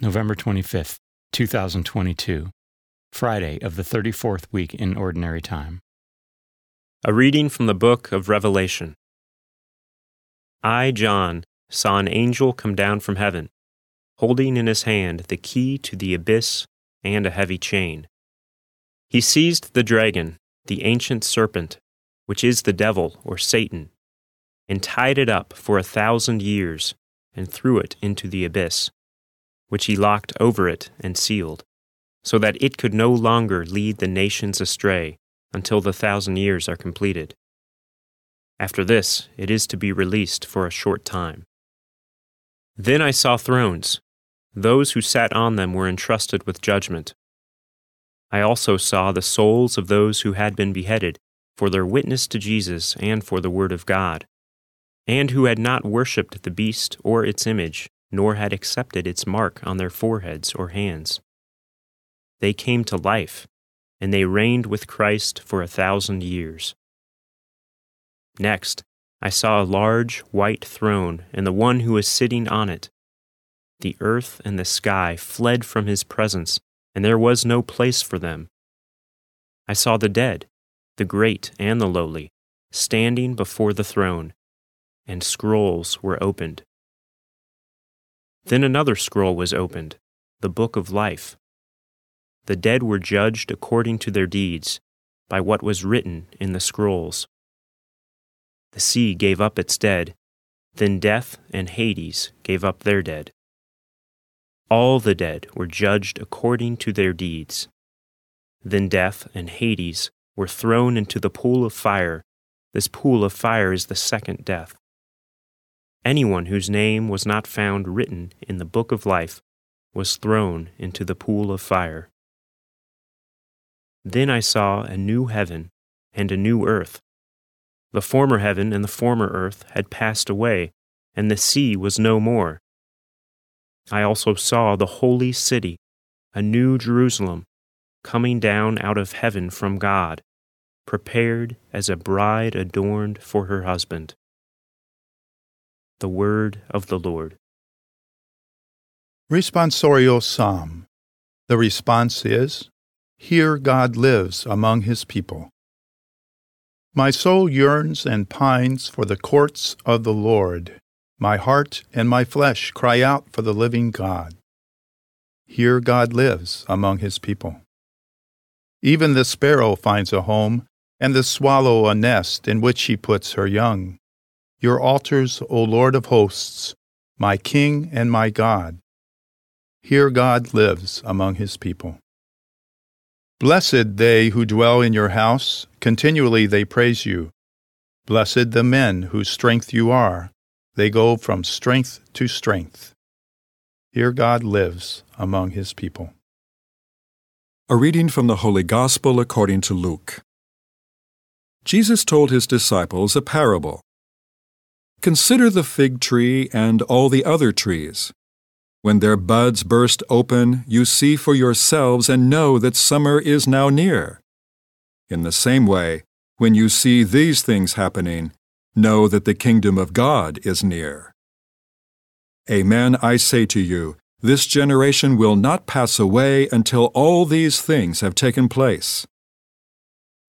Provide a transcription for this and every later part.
November 25th, 2022, Friday of the 34th week in Ordinary Time. A reading from the book of Revelation. I, John, saw an angel come down from heaven, holding in his hand the key to the abyss and a heavy chain. He seized the dragon, the ancient serpent, which is the devil or Satan, and tied it up for a thousand years, and threw it into the abyss which he locked over it and sealed, so that it could no longer lead the nations astray until the thousand years are completed. After this, it is to be released for a short time. Then I saw thrones. Those who sat on them were entrusted with judgment. I also saw the souls of those who had been beheaded for their witness to Jesus and for the Word of God, and who had not worshipped the beast or its image nor had accepted its mark on their foreheads or hands. They came to life, and they reigned with Christ for a thousand years. Next, I saw a large white throne and the one who was sitting on it. The earth and the sky fled from his presence, and there was no place for them. I saw the dead, the great and the lowly, standing before the throne, and scrolls were opened. Then another scroll was opened, the book of life. The dead were judged according to their deeds, by what was written in the scrolls. The sea gave up its dead, then death and Hades gave up their dead. All the dead were judged according to their deeds. Then death and Hades were thrown into the pool of fire. This pool of fire is the second death. Anyone whose name was not found written in the book of life was thrown into the pool of fire. Then I saw a new heaven and a new earth. The former heaven and the former earth had passed away, and the sea was no more. I also saw the holy city, a new Jerusalem, coming down out of heaven from God, prepared as a bride adorned for her husband the word of the Lord. Responsorial Psalm. The response is Here God lives among his people. My soul yearns and pines for the courts of the Lord. My heart and my flesh cry out for the living God. Here God lives among his people. Even the sparrow finds a home, and the swallow a nest in which she puts her young your altars, O Lord of hosts, my King and my God. Here God lives among his people. Blessed they who dwell in your house, continually they praise you. Blessed the men whose strength you are, they go from strength to strength. Here God lives among his people. A reading from the Holy Gospel according to Luke. Jesus told his disciples a parable Consider the fig tree and all the other trees. When their buds burst open, you see for yourselves and know that summer is now near. In the same way, when you see these things happening, know that the kingdom of God is near. Amen, I say to you, this generation will not pass away until all these things have taken place.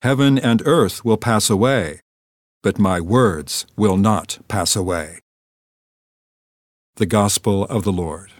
Heaven and earth will pass away but my words will not pass away. The Gospel of the Lord.